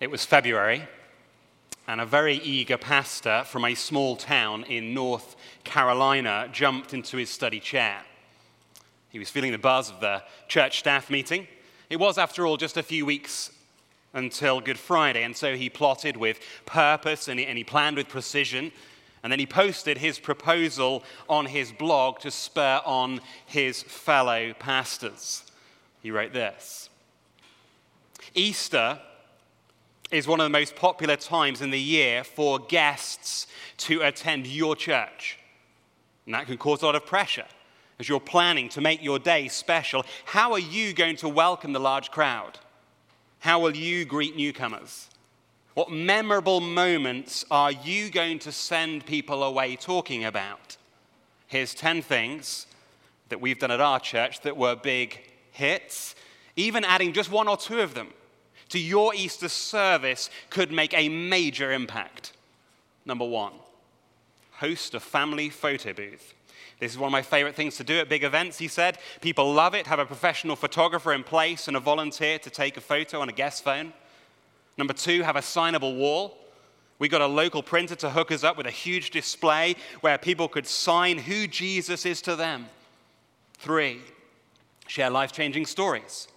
It was February, and a very eager pastor from a small town in North Carolina jumped into his study chair. He was feeling the buzz of the church staff meeting. It was, after all, just a few weeks until Good Friday, and so he plotted with purpose and he, planned with precision. And then he posted his proposal on his blog to spur on his fellow pastors. He wrote this Easter is one of the most popular times in the year for guests to attend your church. And that can cause a lot of pressure as you're planning to make your day special. How are you going to welcome the large crowd? How will you greet newcomers? What memorable moments are you going to send people away talking about? Here's 10 things that we've done at our church that were big hits. Even adding just one or two of them to your Easter service could make a major impact. Number one, host a family photo booth. This is one of my favorite things to do at big events, he said. People love it, have a professional photographer in place and a volunteer to take a photo on a guest phone. Number two, have a signable wall. We got a local printer to hook us up with a huge display where people could sign who Jesus is to them. Three, share life changing stories.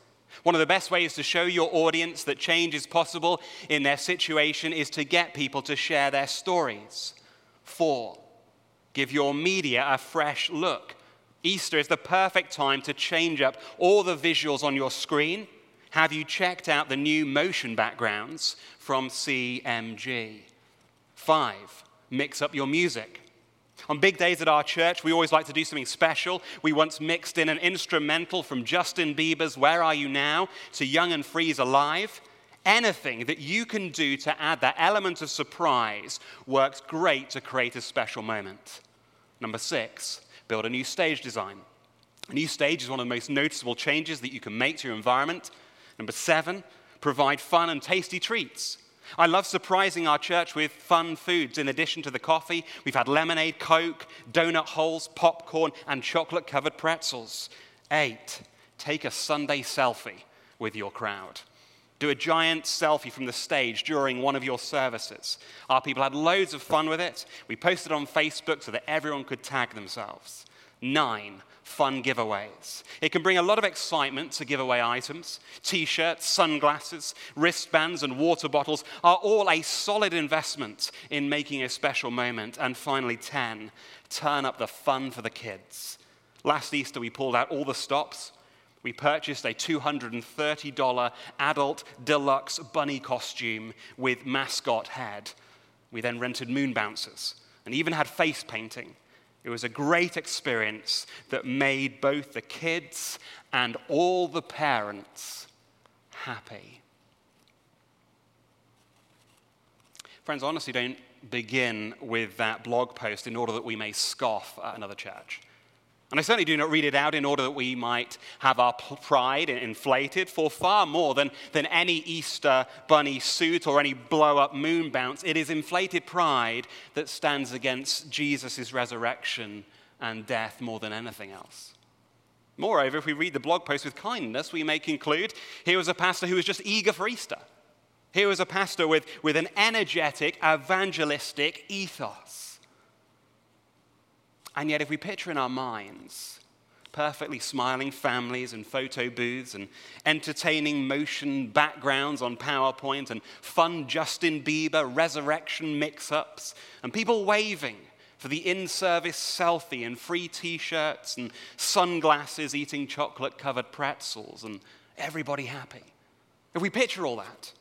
One of the best ways to show your audience that change is possible in their situation is to get people to share their stories. Four, give your media a fresh look. Easter is the perfect time to change up all the visuals on your screen. Have you checked out the new motion backgrounds from CMG? Five, mix up your music. On big days at our church, we always like to do something special. We once mixed in an instrumental from Justin Bieber's Where Are You Now to Young and Free's Alive. Anything that you can do to add that element of surprise works great to create a special moment. Number six, build a new stage design. A new stage is one of the most noticeable changes that you can make to your environment. Number seven, provide fun and tasty treats. I love surprising our church with fun foods in addition to the coffee. We've had lemonade, Coke, donut holes, popcorn, and chocolate covered pretzels. Eight, take a Sunday selfie with your crowd. Do a giant selfie from the stage during one of your services. Our people had loads of fun with it. We posted on Facebook so that everyone could tag themselves. Nine, fun giveaways. It can bring a lot of excitement to giveaway items. T shirts, sunglasses, wristbands, and water bottles are all a solid investment in making a special moment. And finally, 10, turn up the fun for the kids. Last Easter, we pulled out all the stops. We purchased a $230 adult deluxe bunny costume with mascot head. We then rented moon bouncers and even had face painting. It was a great experience that made both the kids and all the parents happy. Friends, honestly, don't begin with that blog post in order that we may scoff at another church. And I certainly do not read it out in order that we might have our pride inflated, for far more than, than any Easter bunny suit or any blow up moon bounce, it is inflated pride that stands against Jesus' resurrection and death more than anything else. Moreover, if we read the blog post with kindness, we may conclude here was a pastor who was just eager for Easter. Here was a pastor with, with an energetic, evangelistic ethos. And yet, if we picture in our minds perfectly smiling families and photo booths and entertaining motion backgrounds on PowerPoint and fun Justin Bieber resurrection mix ups and people waving for the in service selfie and free t shirts and sunglasses eating chocolate covered pretzels and everybody happy. If we picture all that,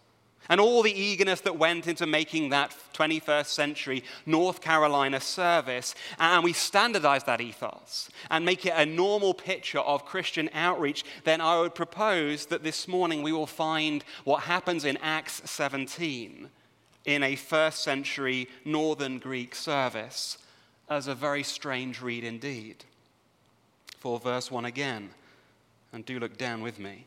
and all the eagerness that went into making that 21st century North Carolina service. And we standardize that ethos and make it a normal picture of Christian outreach. Then I would propose that this morning we will find what happens in Acts 17 in a first century Northern Greek service as a very strange read indeed. For verse 1 again, and do look down with me.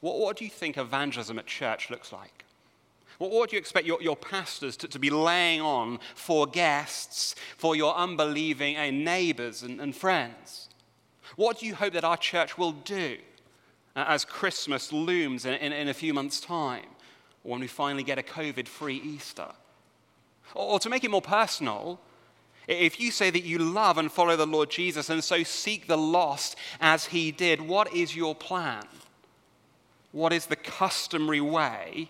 what, what do you think evangelism at church looks like? What, what do you expect your, your pastors to, to, be laying on for guests, for your unbelieving uh, neighbors and, and friends? What do you hope that our church will do uh, as Christmas looms in, in, in a few months' time, or when we finally get a COVID free Easter? Or, or to make it more personal, if you say that you love and follow the Lord Jesus and so seek the lost as he did, what is your plan? What is the customary way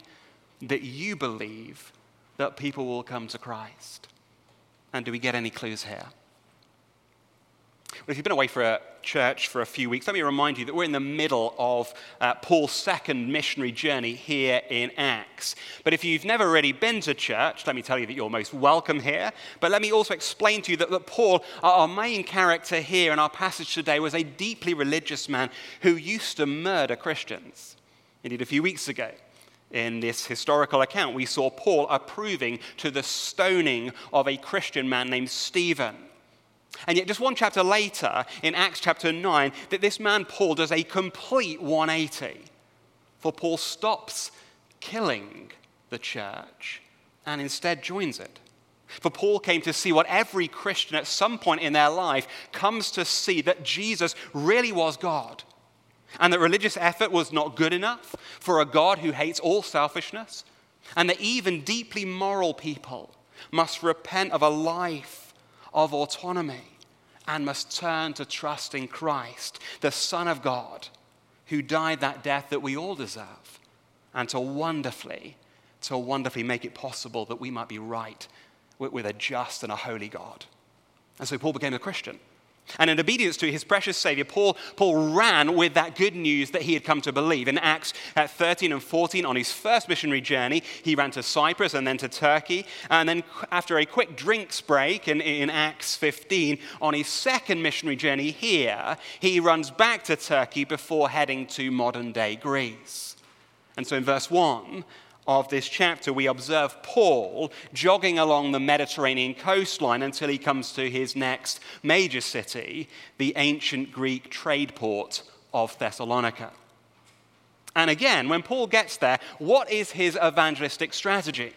that you believe that people will come to Christ? And do we get any clues here? Well, if you've been away for a church for a few weeks, let me remind you that we're in the middle of uh, Paul's second missionary journey here in Acts. But if you've never really been to church, let me tell you that you're most welcome here. But let me also explain to you that, that Paul, our main character here in our passage today, was a deeply religious man who used to murder Christians. Indeed, a few weeks ago, in this historical account, we saw Paul approving to the stoning of a Christian man named Stephen. And yet, just one chapter later, in Acts chapter 9, that this man Paul does a complete 180. For Paul stops killing the church and instead joins it. For Paul came to see what every Christian at some point in their life comes to see that Jesus really was God and that religious effort was not good enough for a God who hates all selfishness, and that even deeply moral people must repent of a life of autonomy and must turn to trust in Christ, the Son of God, who died that death that we all deserve, and to wonderfully, to wonderfully make it possible that we might be right with a just and a holy God. And so Paul became a Christian. And in obedience to his precious Savior, Paul, Paul ran with that good news that he had come to believe. In Acts uh, 13 and 14, on his first missionary journey, he ran to Cyprus and then to Turkey. And then, after a quick drinks break in, in Acts 15, on his second missionary journey here, he runs back to Turkey before heading to modern day Greece. And so in verse 1, of this chapter, we observe Paul jogging along the Mediterranean coastline until he comes to his next major city, the ancient Greek trade port of Thessalonica. And again, when Paul gets there, what is his evangelistic strategy?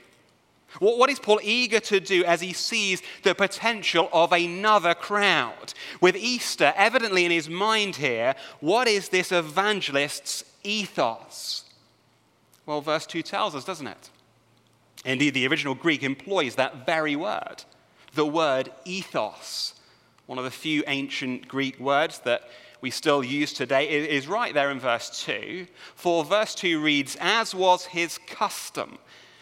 What is Paul eager to do as he sees the potential of another crowd? With Easter evidently in his mind here, what is this evangelist's ethos? Well, verse 2 tells us, doesn't it? Indeed, the original Greek employs that very word, the word ethos. One of the few ancient Greek words that we still use today it is right there in verse 2. For verse 2 reads, As was his custom.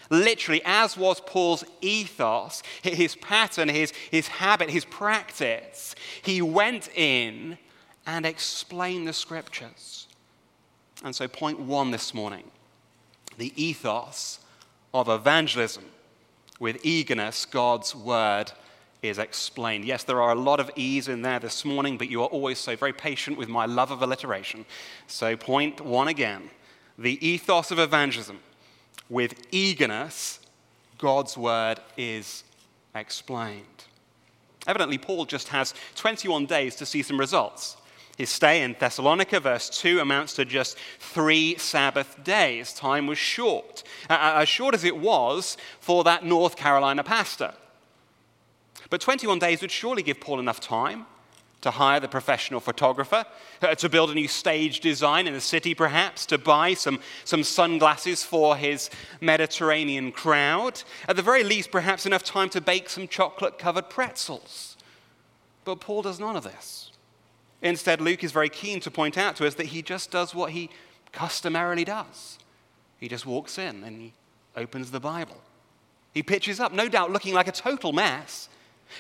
Literally, as was Paul's ethos, his pattern, his, his habit, his practice. He went in and explained the scriptures. And so, point one this morning the ethos of evangelism. With eagerness, God's word is explained. Yes, there are a lot of E's in there this morning, but you are always so very patient with my love of alliteration. So, point one again the ethos of evangelism. With eagerness, God's word is explained. Evidently, Paul just has 21 days to see some results. His stay in Thessalonica, verse 2, amounts to just three Sabbath days. Time was short, as short as it was for that North Carolina pastor. But 21 days would surely give Paul enough time to hire the professional photographer, uh, to build a new stage design in the city, perhaps, to buy some, some sunglasses for his Mediterranean crowd. At the very least, perhaps enough time to bake some chocolate covered pretzels. But Paul does none of this. Instead, Luke is very keen to point out to us that he just does what he customarily does. He just walks in and he opens the Bible. He pitches up, no doubt looking like a total mess,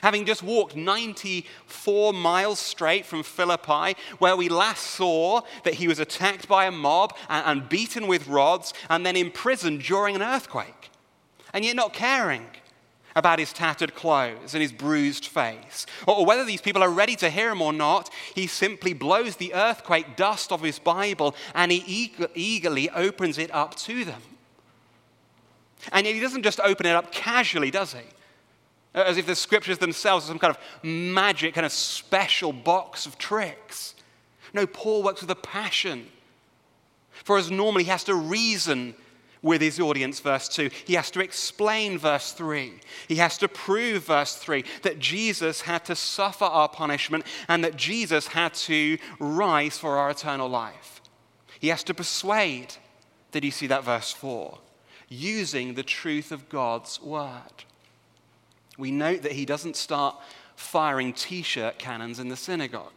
having just walked 94 miles straight from Philippi, where we last saw that he was attacked by a mob and, beaten with rods and then imprisoned during an earthquake. And yet, not caring about his tattered clothes and his bruised face, or whether these people are ready to hear him or not, he simply blows the earthquake dust off his Bible and he eagerly opens it up to them. And yet he doesn't just open it up casually, does he? As if the scriptures themselves are some kind of magic, kind of special box of tricks. No, Paul works with a passion. For as normally he has to reason with his audience, verse 2. He has to explain, verse 3. He has to prove, verse 3, that Jesus had to suffer our punishment and that Jesus had to rise for our eternal life. He has to persuade. Did you see that, verse 4? Using the truth of God's word. We note that he doesn't start firing t-shirt cannons in the synagogue.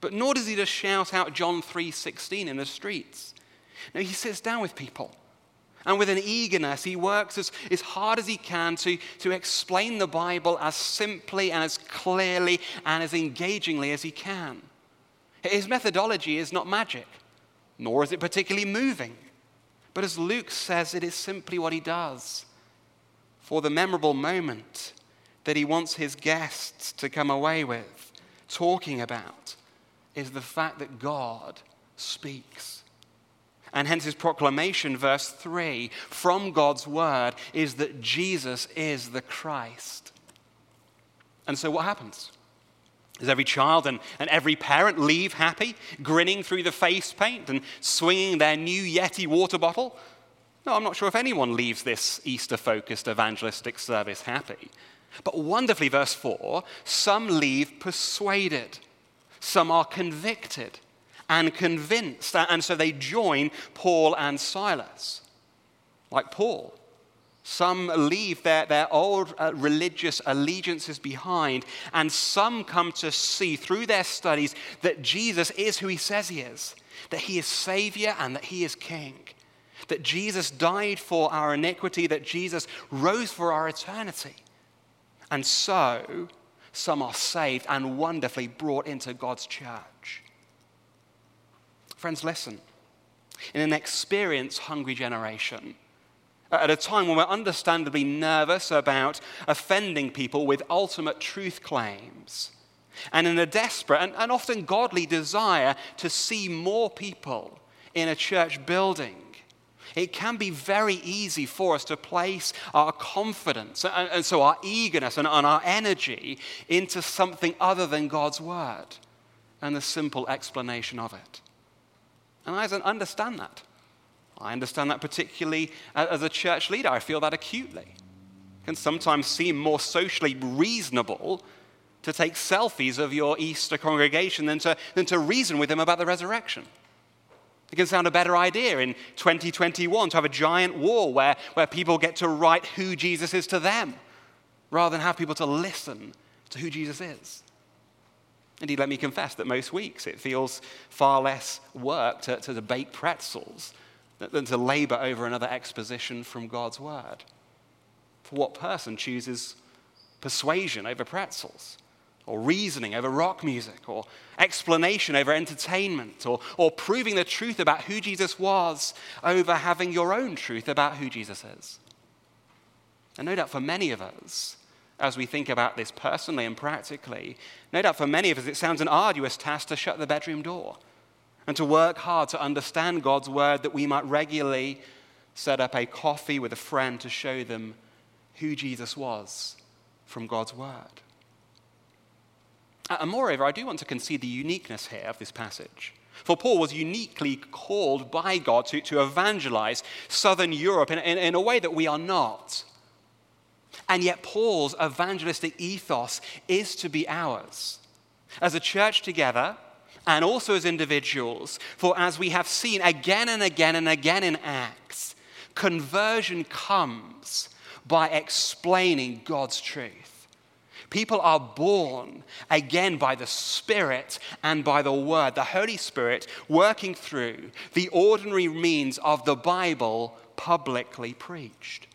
But nor does he just shout out John 3:16 in the streets. No, he sits down with people and with an eagerness, he works as, as hard as he can to, to explain the Bible as simply and as clearly and as engagingly as he can. His methodology is not magic, nor is it particularly moving. But as Luke says, it is simply what he does. For the memorable moment that he wants his guests to come away with, talking about, is the fact that God speaks. And hence his proclamation, verse 3, from God's word is that Jesus is the Christ. And so what happens? Does every child and, and every parent leave happy, grinning through the face paint and swinging their new Yeti water bottle? No, I'm not sure if anyone leaves this Easter focused evangelistic service happy. But wonderfully, verse 4 some leave persuaded, some are convicted, and convinced. And so they join Paul and Silas. Like Paul, some leave their, their old uh, religious allegiances behind, and some come to see through their studies that Jesus is who he says he is, that he is Savior and that he is King, that Jesus died for our iniquity, that Jesus rose for our eternity. And so, some are saved and wonderfully brought into God's church. Friends, listen. In an experience hungry generation, at a time when we're understandably nervous about offending people with ultimate truth claims, and in a desperate and, and, often godly desire to see more people in a church building, it can be very easy for us to place our confidence and, and so our eagerness and, and our energy into something other than God's word and the simple explanation of it. And I understand that. I understand that particularly as a church leader. I feel that acutely. It can sometimes seem more socially reasonable to take selfies of your Easter congregation than to, than to reason with them about the resurrection. It can sound a better idea in 2021 to have a giant wall where, where people get to write who Jesus is to them rather than have people to listen to who Jesus is. Indeed, let me confess that most weeks it feels far less work to, to bake pretzels than to labor over another exposition from God's word. For what person chooses persuasion over pretzels? Or reasoning over rock music, or explanation over entertainment, or, or proving the truth about who Jesus was over having your own truth about who Jesus is. And no doubt for many of us, as we think about this personally and practically. No doubt for many of us, it sounds an arduous task to shut the bedroom door and to work hard to understand God's word that we might regularly set up a coffee with a friend to show them who Jesus was from God's word. Uh, and moreover, I do want to concede the uniqueness here of this passage. For Paul was uniquely called by God to, to evangelize southern Europe in, in, in a way that we are not. And yet, Paul's evangelistic ethos is to be ours. As a church together, and also as individuals, for as we have seen again and again and again in Acts, conversion comes by explaining God's truth. People are born again by the Spirit and by the Word, the Holy Spirit working through the ordinary means of the Bible publicly preached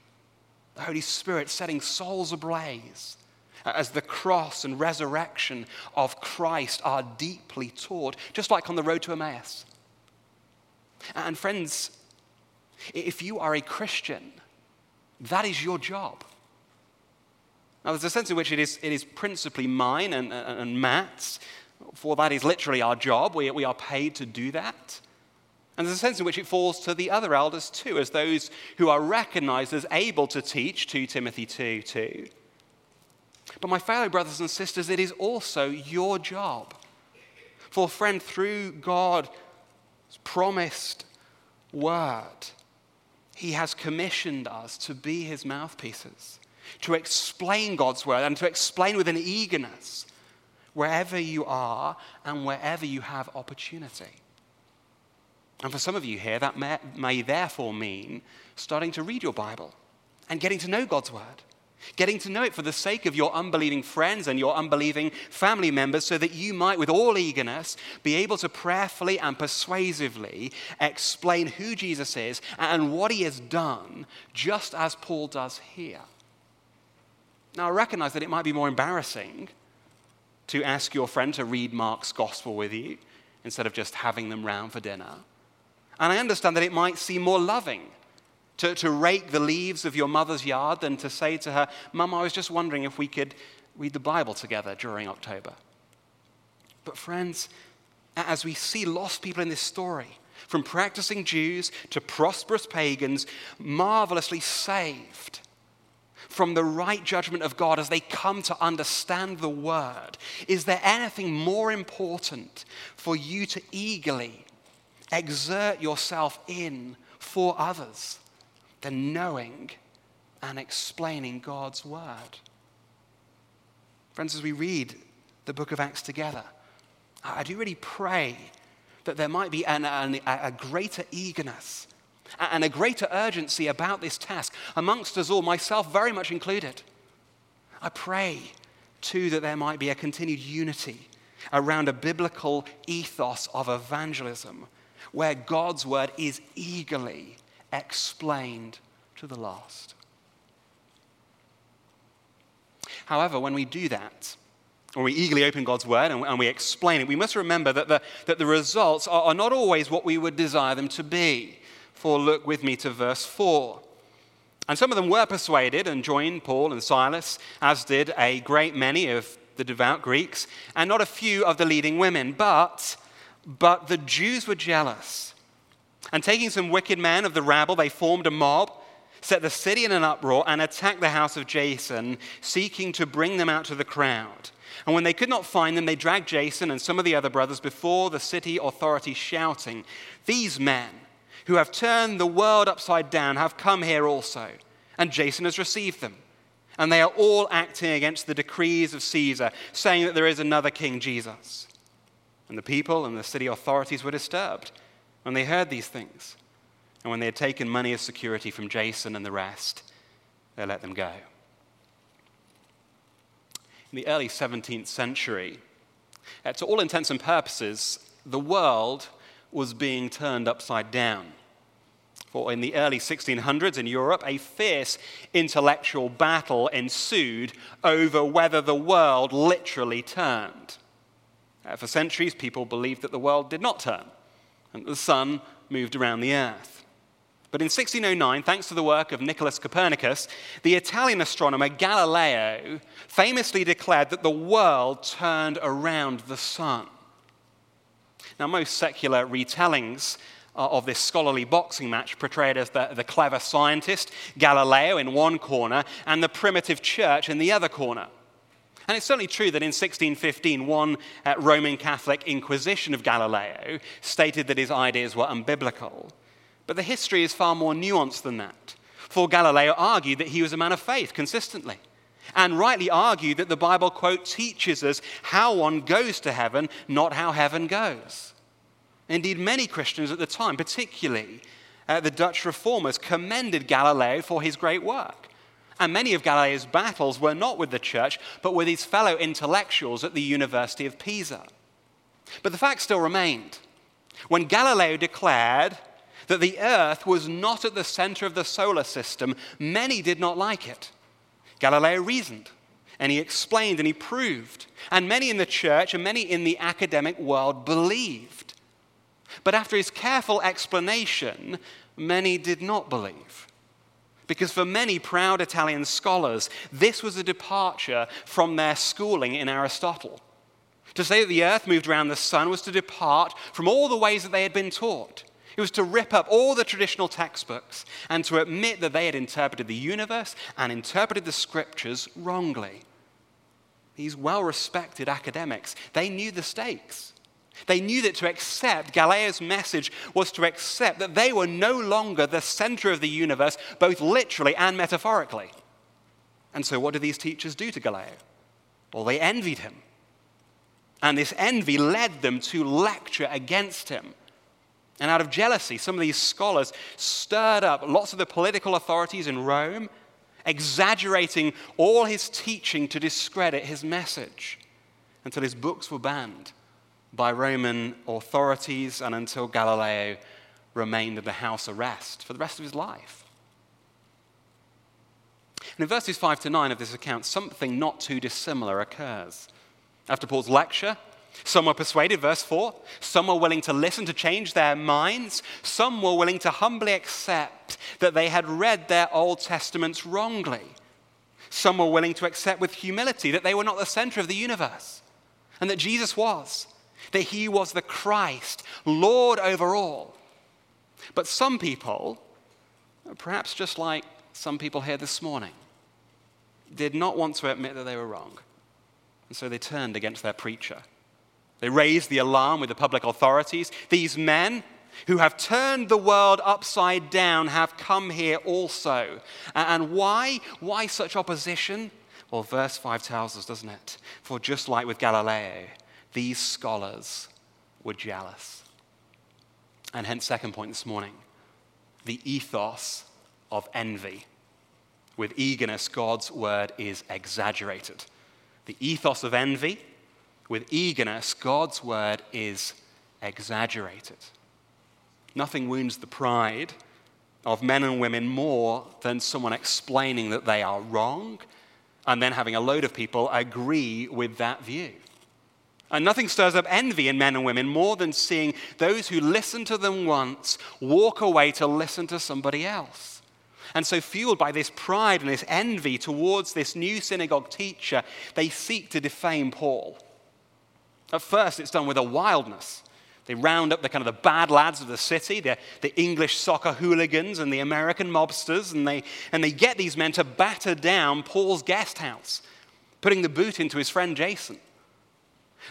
the Holy Spirit setting souls ablaze as the cross and resurrection of Christ are deeply taught, just like on the road to Emmaus. And friends, if you are a Christian, that is your job. Now, there's a sense in which it is, it is principally mine and, and, and Matt's, for that is literally our job. We, we are paid to do that. And there's a sense in which it falls to the other elders too, as those who are recognized as able to teach, 2 Timothy 2 2. But my fellow brothers and sisters, it is also your job. For, friend, through God's promised word, He has commissioned us to be His mouthpieces, to explain God's word, and to explain with an eagerness wherever you are and wherever you have opportunity. And for some of you here, that may, may, therefore mean starting to read your Bible and getting to know God's Word, getting to know it for the sake of your unbelieving friends and your unbelieving family members, so that you might, with all eagerness, be able to prayerfully and persuasively explain who Jesus is and what he has done, just as Paul does here. Now, I recognize that it might be more embarrassing to ask your friend to read Mark's gospel with you instead of just having them round for dinner. And I understand that it might seem more loving to, to rake the leaves of your mother's yard than to say to her, Mum, I was just wondering if we could read the Bible together during October. But, friends, as we see lost people in this story, from practicing Jews to prosperous pagans, marvelously saved from the right judgment of God as they come to understand the word, is there anything more important for you to eagerly exert yourself in for others than knowing and explaining God's word. Friends, as we read the book of Acts together, I do really pray that there might be an, an, a greater eagerness and a greater urgency about this task amongst us all, myself very much included. I pray, too, that there might be a continued unity around a biblical ethos of evangelism where God's word is eagerly explained to the lost. However, when we do that, or we eagerly open God's word and, we explain it, we must remember that the, that the results are not always what we would desire them to be. For look with me to verse 4. And some of them were persuaded and joined Paul and Silas, as did a great many of the devout Greeks, and not a few of the leading women. But but the Jews were jealous. And taking some wicked men of the rabble, they formed a mob, set the city in an uproar, and attacked the house of Jason, seeking to bring them out to the crowd. And when they could not find them, they dragged Jason and some of the other brothers before the city authorities, shouting, These men who have turned the world upside down have come here also. And Jason has received them. And they are all acting against the decrees of Caesar, saying that there is another king, Jesus. And the people and the city authorities were disturbed when they heard these things. And when they had taken money as security from Jason and the rest, they let them go. In the early 17th century, to all intents and purposes, the world was being turned upside down. For in the early 1600s in Europe, a fierce intellectual battle ensued over whether the world literally turned. Uh, for centuries, people believed that the world did not turn and the sun moved around the earth. But in 1609, thanks to the work of Nicholas Copernicus, the Italian astronomer Galileo famously declared that the world turned around the sun. Now, most secular retellings uh, of this scholarly boxing match portrayed as the, the clever scientist, Galileo, in one corner, and the primitive church in the other corner. And it's certainly true that in 1615, one uh, Roman Catholic Inquisition of Galileo stated that his ideas were unbiblical. But the history is far more nuanced than that. For Galileo argued that he was a man of faith consistently, and rightly argued that the Bible, quote, teaches us how one goes to heaven, not how heaven goes. Indeed, many Christians at the time, particularly uh, the Dutch reformers, commended Galileo for his great work. And many of Galileo's battles were not with the church, but with his fellow intellectuals at the University of Pisa. But the fact still remained. When Galileo declared that the earth was not at the center of the solar system, many did not like it. Galileo reasoned, and he explained, and he proved. And many in the church and many in the academic world believed. But after his careful explanation, many did not believe Because for many proud Italian scholars, this was a departure from their schooling in Aristotle. To say that the earth moved around the sun was to depart from all the ways that they had been taught. It was to rip up all the traditional textbooks and to admit that they had interpreted the universe and interpreted the scriptures wrongly. These well respected academics, they knew the stakes. They knew that to accept Galileo's message was to accept that they were no longer the center of the universe, both literally and metaphorically. And so, what did these teachers do to Galileo? Well, they envied him. And this envy led them to lecture against him. And out of jealousy, some of these scholars stirred up lots of the political authorities in Rome, exaggerating all his teaching to discredit his message until his books were banned by Roman authorities and until Galileo remained under house arrest for the rest of his life. And in verses 5 to 9 of this account, something not too dissimilar occurs. After Paul's lecture, some were persuaded, verse 4. Some were willing to listen to change their minds. Some were willing to humbly accept that they had read their Old Testaments wrongly. Some were willing to accept with humility that they were not the center of the universe and that Jesus was, that he was the Christ, Lord over all. But some people, perhaps just like some people here this morning, did not want to admit that they were wrong. And so they turned against their preacher. They raised the alarm with the public authorities. These men who have turned the world upside down have come here also. And why? Why such opposition? Well, verse 5 tells us, doesn't it? For just like with Galileo, these scholars were jealous. And hence, second point this morning the ethos of envy. With eagerness, God's word is exaggerated. The ethos of envy with eagerness, God's word is exaggerated. Nothing wounds the pride of men and women more than someone explaining that they are wrong and then having a load of people agree with that view. And nothing stirs up envy in men and women more than seeing those who listen to them once walk away to listen to somebody else. And so, fueled by this pride and this envy towards this new synagogue teacher, they seek to defame Paul. At first, it's done with a wildness. They round up the kind of the bad lads of the city, the, the English soccer hooligans and the American mobsters, and they, and they get these men to batter down Paul's guest house, putting the boot into his friend Jason.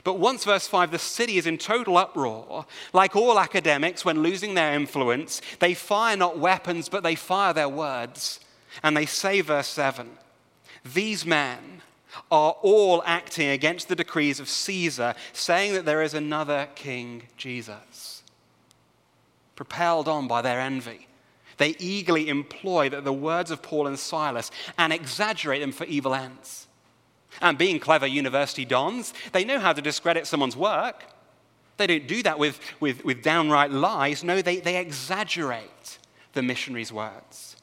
But once, verse 5, the city is in total uproar, like all academics, when losing their influence, they fire not weapons, but they fire their words. And they say, verse 7, these men, are all acting against the decrees of Caesar, saying that there is another king, Jesus. Propelled on by their envy, they eagerly employ the words of Paul and Silas and exaggerate them for evil ends. And being clever university dons, they know how to discredit someone's work. They don't do that with, with, with downright lies. No, they, they exaggerate the missionaries' words.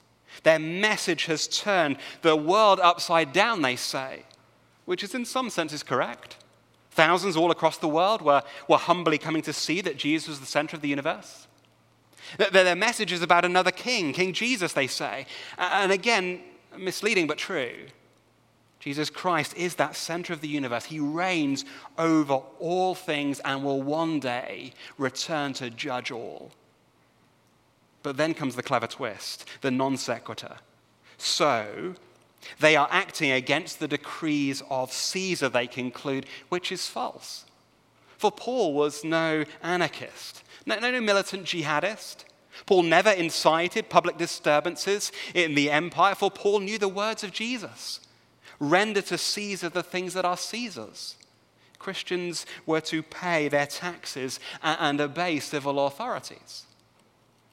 Their message has turned the world upside down, they say which is in some senses correct. Thousands all across the world were, were humbly coming to see that Jesus was the center of the universe. Their message is about another king, King Jesus, they say. And again, misleading but true. Jesus Christ is that center of the universe. He reigns over all things and will one day return to judge all. But then comes the clever twist, the non sequitur. So, they are acting against the decrees of Caesar, they conclude, which is false. For Paul was no anarchist, no, no, militant jihadist. Paul never incited public disturbances in the empire, for Paul knew the words of Jesus render to Caesar the things that are Caesar's. Christians were to pay their taxes and obey civil authorities.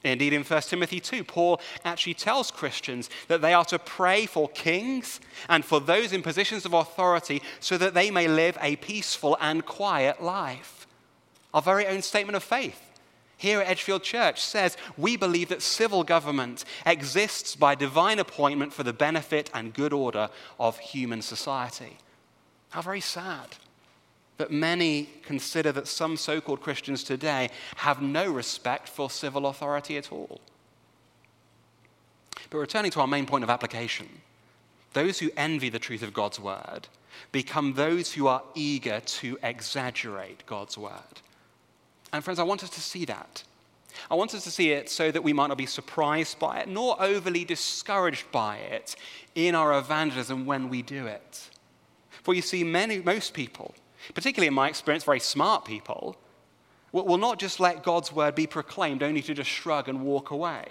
Indeed, in 1 Timothy 2, Paul actually tells Christians that they are to pray for kings and for those in positions of authority so that they may live a peaceful and quiet life. Our very own statement of faith here at Edgefield Church says we believe that civil government exists by divine appointment for the benefit and good order of human society. How very sad that many consider that some so called Christians today have no respect for civil authority at all. But returning to our main point of application, those who envy the truth of God's word become those who are eager to exaggerate God's word. And friends, I want us to see that. I want us to see it so that we might not be surprised by it, nor overly discouraged by it in our evangelism when we do it. For you see, many, most people, particularly in my experience, very smart people, will not just let God's word be proclaimed only to just shrug and walk away.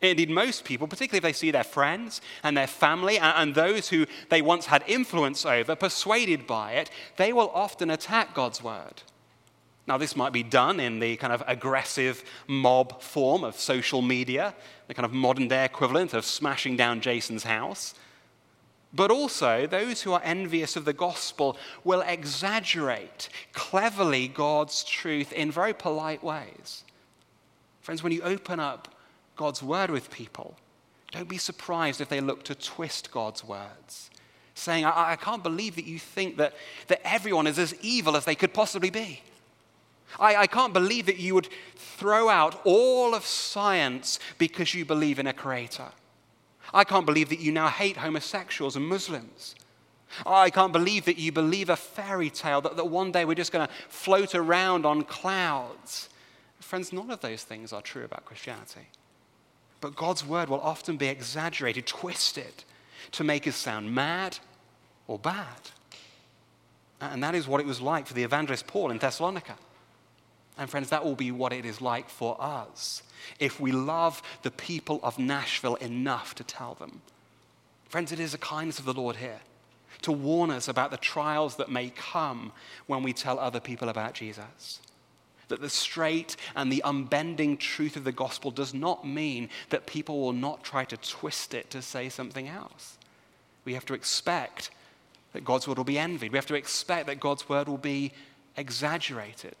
Indeed, most people, particularly if they see their friends and their family and, those who they once had influence over, persuaded by it, they will often attack God's word. Now, this might be done in the kind of aggressive mob form of social media, the kind of modern day equivalent of smashing down Jason's house. But also, those who are envious of the gospel will exaggerate cleverly God's truth in very polite ways. Friends, when you open up God's word with people, don't be surprised if they look to twist God's words, saying, I, I can't believe that you think that, that everyone is as evil as they could possibly be. I, I can't believe that you would throw out all of science because you believe in a creator. I can't believe that you now hate homosexuals and Muslims. I can't believe that you believe a fairy tale that, that one day we're just going to float around on clouds. Friends, none of those things are true about Christianity. But God's word will often be exaggerated, twisted to make us sound mad or bad. And that is what it was like for the evangelist Paul in Thessalonica. And friends, that will be what it is like for us if we love the people of Nashville enough to tell them. Friends, it is a kindness of the Lord here to warn us about the trials that may come when we tell other people about Jesus. That the straight and the unbending truth of the gospel does not mean that people will not try to twist it to say something else. We have to expect that God's word will be envied. We have to expect that God's word will be exaggerated.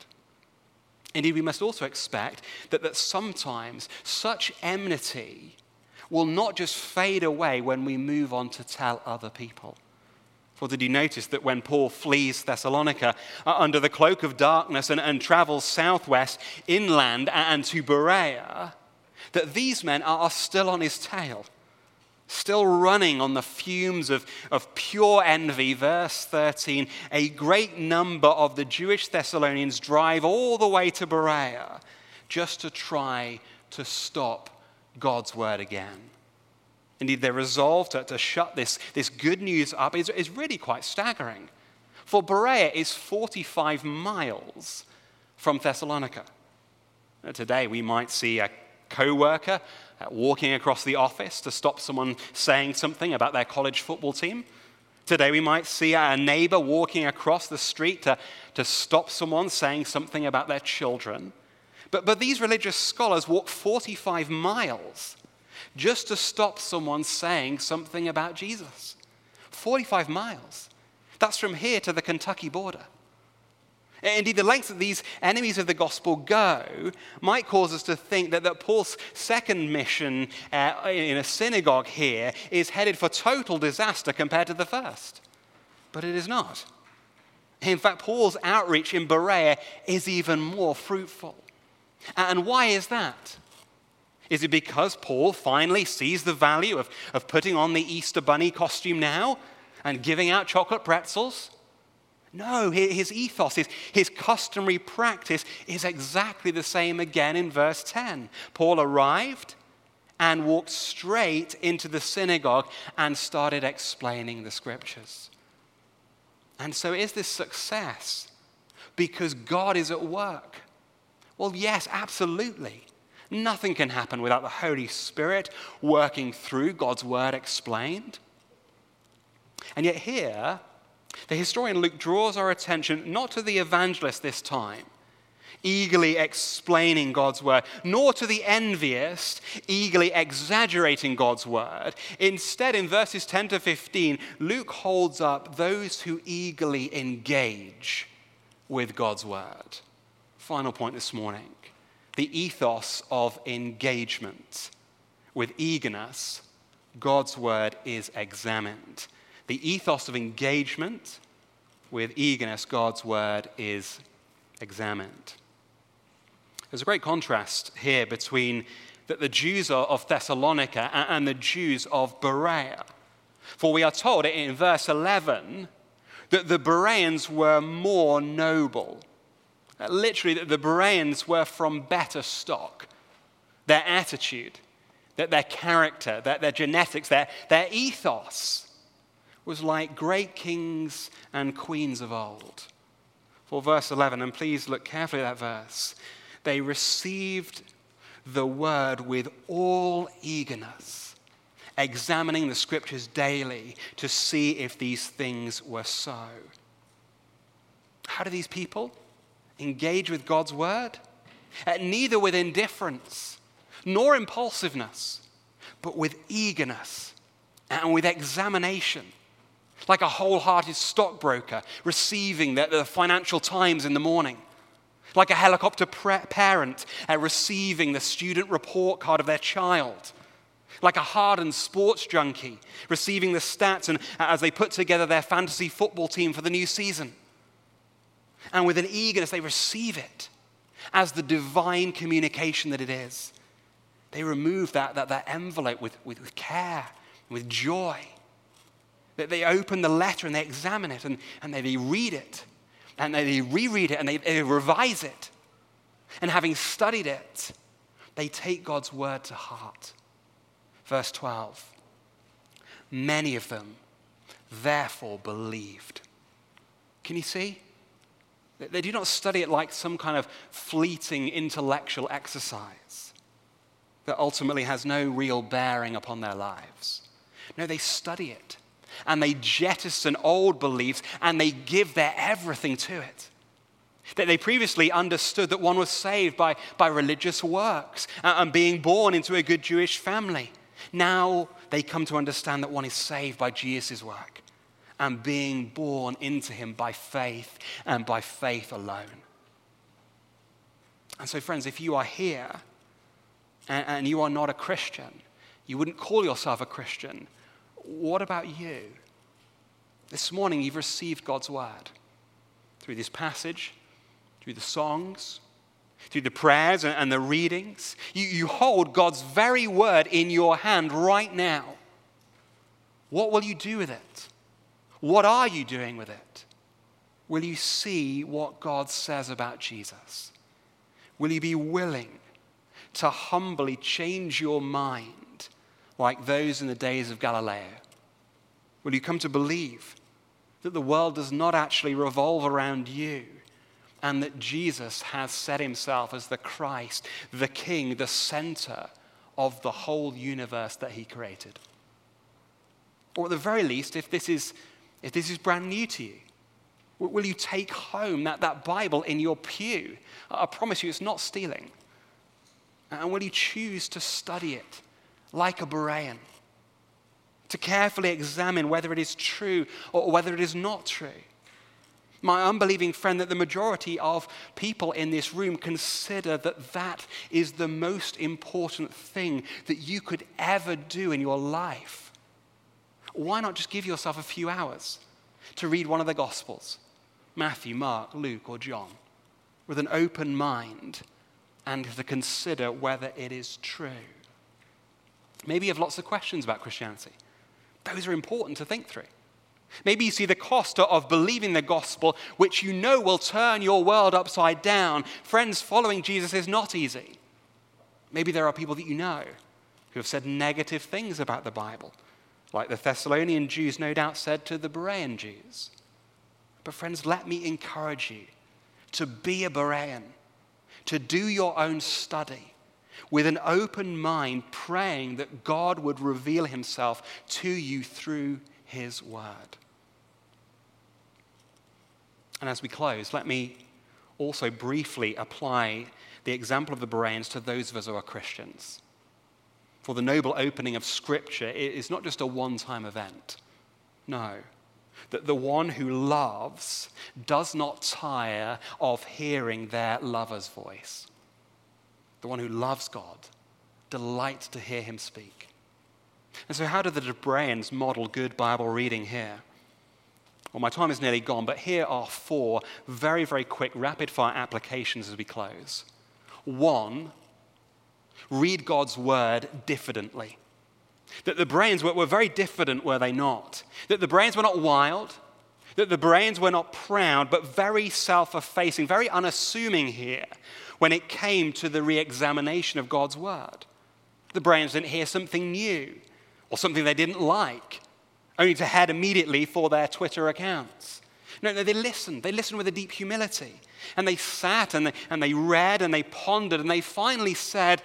Indeed, we must also expect that, that sometimes such enmity will not just fade away when we move on to tell other people. For did you notice that when Paul flees Thessalonica uh, under the cloak of darkness and, and travels southwest inland and to Berea, that these men are still on his tail? Still running on the fumes of, of pure envy. Verse 13 A great number of the Jewish Thessalonians drive all the way to Berea just to try to stop God's word again. Indeed, their resolve to, to shut this, this good news up is, is really quite staggering. For Berea is 45 miles from Thessalonica. Today, we might see a co worker Uh, walking across the office to stop someone saying something about their college football team. Today, we might see a neighbor walking across the street to, to stop someone saying something about their children. But, but these religious scholars walk 45 miles just to stop someone saying something about Jesus. 45 miles. That's from here to the Kentucky border. Indeed, the lengths that these enemies of the gospel go might cause us to think that, that Paul's second mission uh, in a synagogue here is headed for total disaster compared to the first. But it is not. In fact, Paul's outreach in Berea is even more fruitful. And why is that? Is it because Paul finally sees the value of, of putting on the Easter bunny costume now and giving out chocolate pretzels? No, his ethos, his, his customary practice is exactly the same again in verse 10. Paul arrived and walked straight into the synagogue and started explaining the scriptures. And so, is this success because God is at work? Well, yes, absolutely. Nothing can happen without the Holy Spirit working through God's word explained. And yet, here, the historian Luke draws our attention not to the evangelist this time, eagerly explaining God's word, nor to the envious, eagerly exaggerating God's word. Instead, in verses 10 to 15, Luke holds up those who eagerly engage with God's word. Final point this morning the ethos of engagement. With eagerness, God's word is examined the ethos of engagement with eagerness, God's word is examined. There's a great contrast here between that the Jews of Thessalonica and the Jews of Berea. For we are told in verse 11 that the Bereans were more noble. Literally, that the Bereans were from better stock. Their attitude, their character, their genetics, their, their ethos was like great kings and queens of old. For verse 11, and please look carefully at that verse, they received the word with all eagerness, examining the scriptures daily to see if these things were so. How do these people engage with God's word? Neither with indifference nor impulsiveness, but with eagerness and with examination like a wholehearted stockbroker receiving the, the, financial times in the morning, like a helicopter pre- parent uh, receiving the student report card of their child, like a hardened sports junkie receiving the stats and, uh, as they put together their fantasy football team for the new season. And with an eagerness, they receive it as the divine communication that it is. They remove that, that, that envelope with, with, with care, with joy. That they open the letter and they examine it and, and they, read it and they reread it and they, they revise it. And having studied it, they take God's word to heart. Verse 12 Many of them therefore believed. Can you see? They do not study it like some kind of fleeting intellectual exercise that ultimately has no real bearing upon their lives. No, they study it and they jettison old beliefs and they give their everything to it. That they previously understood that one was saved by, by religious works and being born into a good Jewish family. Now they come to understand that one is saved by Jesus' work and being born into him by faith and by faith alone. And so, friends, if you are here and, and you are not a Christian, you wouldn't call yourself a Christian, what about you? This morning, you've received God's word through this passage, through the songs, through the prayers and the readings. You, you hold God's very word in your hand right now. What will you do with it? What are you doing with it? Will you see what God says about Jesus? Will you be willing to humbly change your mind like those in the days of Galileo? Will you come to believe that the world does not actually revolve around you and that Jesus has set himself as the Christ, the King, the center of the whole universe that he created? Or at the very least, if this is, if this is brand new to you, will you take home that, that Bible in your pew? I promise you, it's not stealing. And will you choose to study it like a Berean, to carefully examine whether it is true or whether it is not true. My unbelieving friend, that the majority of people in this room consider that that is the most important thing that you could ever do in your life. Why not just give yourself a few hours to read one of the Gospels Matthew, Mark, Luke, or John with an open mind and to consider whether it is true? Maybe you have lots of questions about Christianity. Those are important to think through. Maybe you see the cost of believing the gospel, which you know will turn your world upside down. Friends, following Jesus is not easy. Maybe there are people that you know who have said negative things about the Bible, like the Thessalonian Jews no doubt said to the Berean Jews. But, friends, let me encourage you to be a Berean, to do your own study, with an open mind, praying that God would reveal himself to you through his word. And as we close, let me also briefly apply the example of the Bereans to those of us who are Christians. For the noble opening of Scripture is not just a one time event. No. That the one who loves does not tire of hearing their lover's voice the one who loves God, delights to hear him speak. And so, how do the Bereans model good Bible reading here? Well, my time is nearly gone, but here are four very, very quick rapid fire applications as we close. One, read God's word diffidently. That the Bereans were, were very diffident, were they not? That the Bereans were not wild, that the Bereans were not proud, but very self effacing, very unassuming here when it came to the re examination of God's word. The Bereans didn't hear something new or something they didn't like, only to head immediately for their Twitter accounts. No, no, they listened. They listened with a deep humility. And they sat and they, and they read and they pondered and they finally said,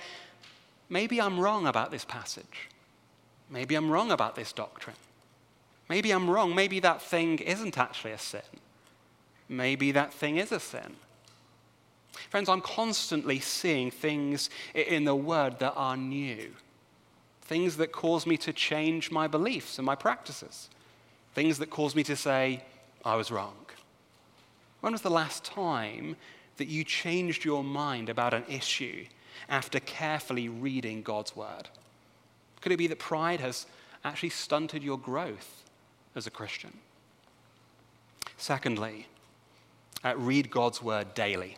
maybe I'm wrong about this passage. Maybe I'm wrong about this doctrine. Maybe I'm wrong. Maybe that thing isn't actually a sin. Maybe that thing is a sin. Friends, I'm constantly seeing things in the Word that are new, things that cause me to change my beliefs and my practices, things that cause me to say, I was wrong. When was the last time that you changed your mind about an issue after carefully reading God's Word? Could it be that pride has actually stunted your growth as a Christian? Secondly, uh, read God's Word daily.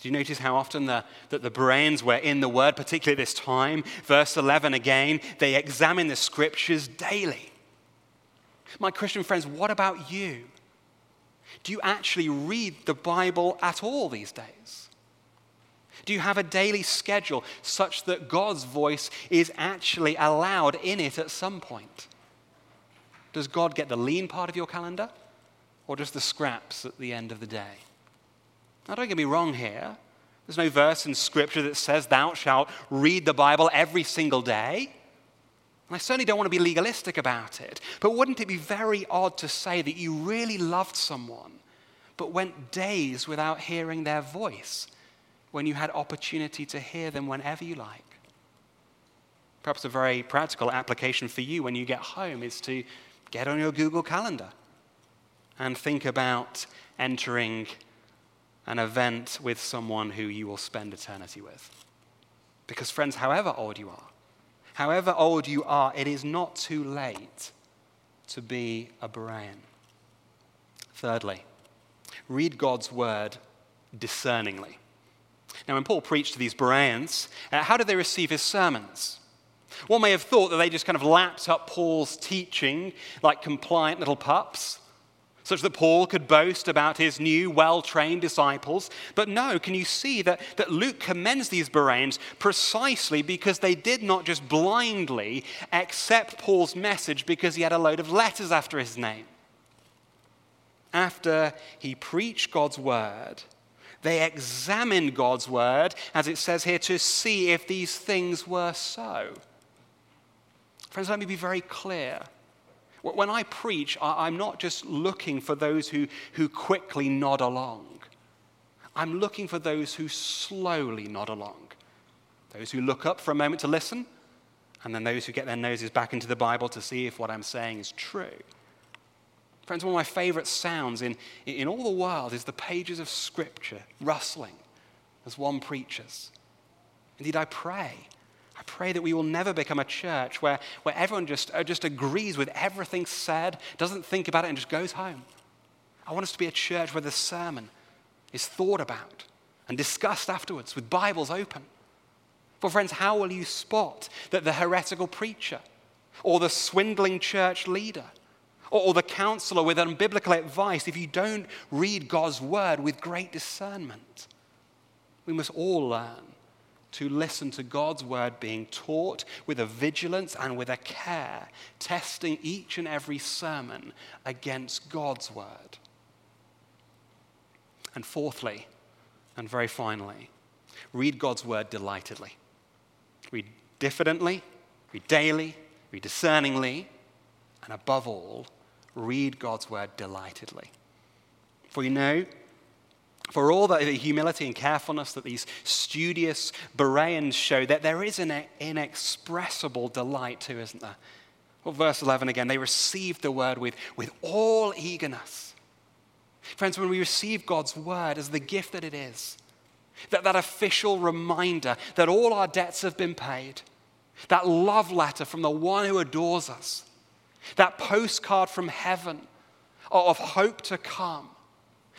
Do you notice how often the, that the Bereans were in the Word, particularly this time? Verse 11 again, they examine the Scriptures daily. My Christian friends, what about you? Do you actually read the Bible at all these days? Do you have a daily schedule such that God's voice is actually allowed in it at some point? Does God get the lean part of your calendar or just the scraps at the end of the day? Now, don't get me wrong here. There's no verse in Scripture that says, Thou shalt read the Bible every single day. And I certainly don't want to be legalistic about it. But wouldn't it be very odd to say that you really loved someone, but went days without hearing their voice when you had opportunity to hear them whenever you like? Perhaps a very practical application for you when you get home is to get on your Google Calendar and think about entering an event with someone who you will spend eternity with. Because, friends, however old you are, however old you are, it is not too late to be a Berean. Thirdly, read God's word discerningly. Now, when Paul preached to these Bereans, uh, how did they receive his sermons? One may have thought that they just kind of lapped up Paul's teaching like compliant little pups, such that Paul could boast about his new, well trained disciples. But no, can you see that, that Luke commends these Bereans precisely because they did not just blindly accept Paul's message because he had a load of letters after his name? After he preached God's word, they examined God's word, as it says here, to see if these things were so. Friends, let me be very clear. When I preach, I'm not just looking for those who, who quickly nod along. I'm looking for those who slowly nod along. Those who look up for a moment to listen, and then those who get their noses back into the Bible to see if what I'm saying is true. Friends, one of my favorite sounds in, in all the world is the pages of Scripture rustling as one preaches. Indeed, I pray I pray that we will never become a church where, where everyone just, uh, just agrees with everything said, doesn't think about it, and just goes home. I want us to be a church where the sermon is thought about and discussed afterwards with Bibles open. For, friends, how will you spot that the heretical preacher or the swindling church leader or, or the counselor with unbiblical advice if you don't read God's word with great discernment? We must all learn to listen to God's word being taught with a vigilance and with a care, testing each and every sermon against God's word. And fourthly, and very finally, read God's word delightedly. Read diffidently, read daily, read discerningly, and above all, read God's word delightedly. For you know, for all the humility and carefulness that these studious Bereans show, that there is an inexpressible delight too, isn't there? Well, verse 11 again, they received the word with, with all eagerness. Friends, when we receive God's word as the gift that it is, that, that official reminder that all our debts have been paid, that love letter from the one who adores us, that postcard from heaven of hope to come,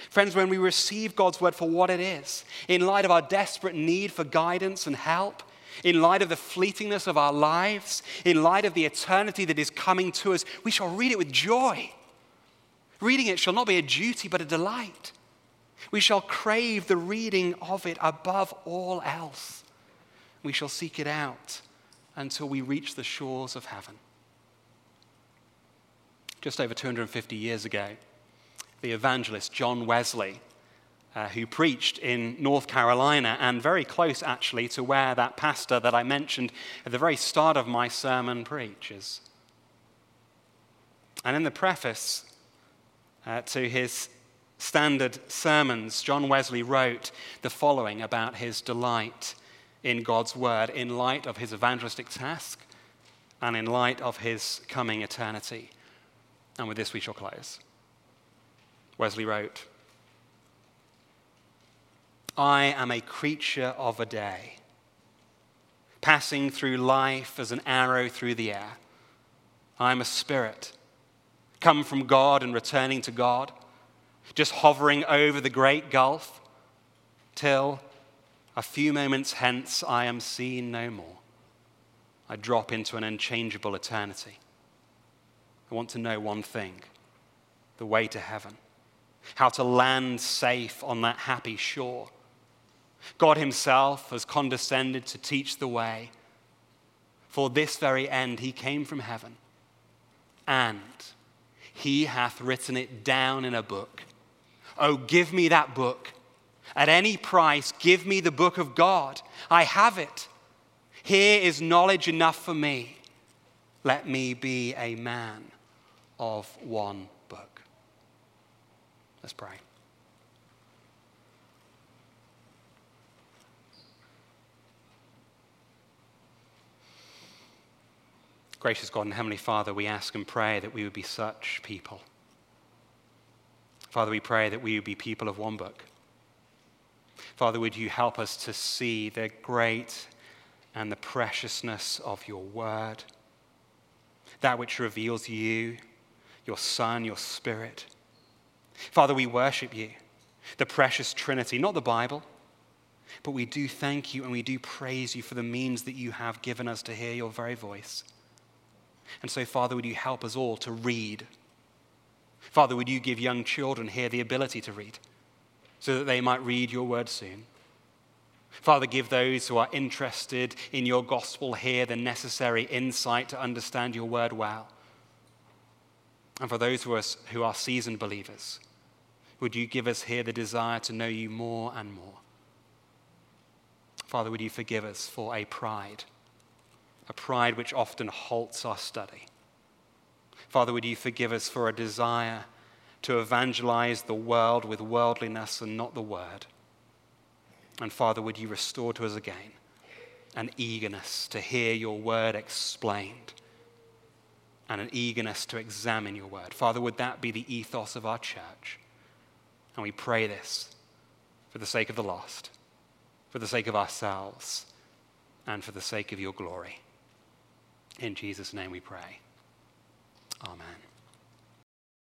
Friends, when we receive God's word for what it is, in light of our desperate need for guidance and help, in light of the fleetingness of our lives, in light of the eternity that is coming to us, we shall read it with joy. Reading it shall not be a duty, but a delight. We shall crave the reading of it above all else. We shall seek it out until we reach the shores of heaven. Just over 250 years ago, the evangelist John Wesley, uh, who preached in North Carolina and very close actually to where that pastor that I mentioned at the very start of my sermon preaches. And in the preface uh, to his standard sermons, John Wesley wrote the following about his delight in God's word in light of his evangelistic task and in light of his coming eternity. And with this we shall close. Wesley wrote, I am a creature of a day, passing through life as an arrow through the air. I am a spirit, come from God and returning to God, just hovering over the great gulf till a few moments hence I am seen no more. I drop into an unchangeable eternity. I want to know one thing the way to heaven, how to land safe on that happy shore God Himself has condescended to teach the way. For this very end He came from heaven, and He hath written it down in a book. Oh, give me that book. At any price, give me the book of God. I have it. Here is knowledge enough for me. Let me be a man of one. Let's pray. Gracious God and Heavenly Father, we ask and pray that we would be such people. Father, we pray that we would be people of one book. Father, would you help us to see the great and the preciousness of your word, that which reveals you, your Son, your Spirit. Father, we worship you, the precious Trinity, not the Bible, but we do thank you and we do praise you for the means that you have given us to hear your very voice. And so, Father, would you help us all to read? Father, would you give young children here the ability to read so that they might read your word soon? Father, give those who are interested in your gospel here the necessary insight to understand your word well. And for those who are, who are seasoned believers, would you give us here the desire to know you more and more? Father, would you forgive us for a pride a pride which often halts our study. Father, would you forgive us for a desire to evangelize the world with worldliness and not the word? And Father, would you restore to us again an eagerness to hear your word explained and an eagerness to examine your word? Father, would that be the ethos of our church? And we pray this for the sake of the lost, for the sake of ourselves, and for the sake of your glory. In Jesus' name we pray. Amen.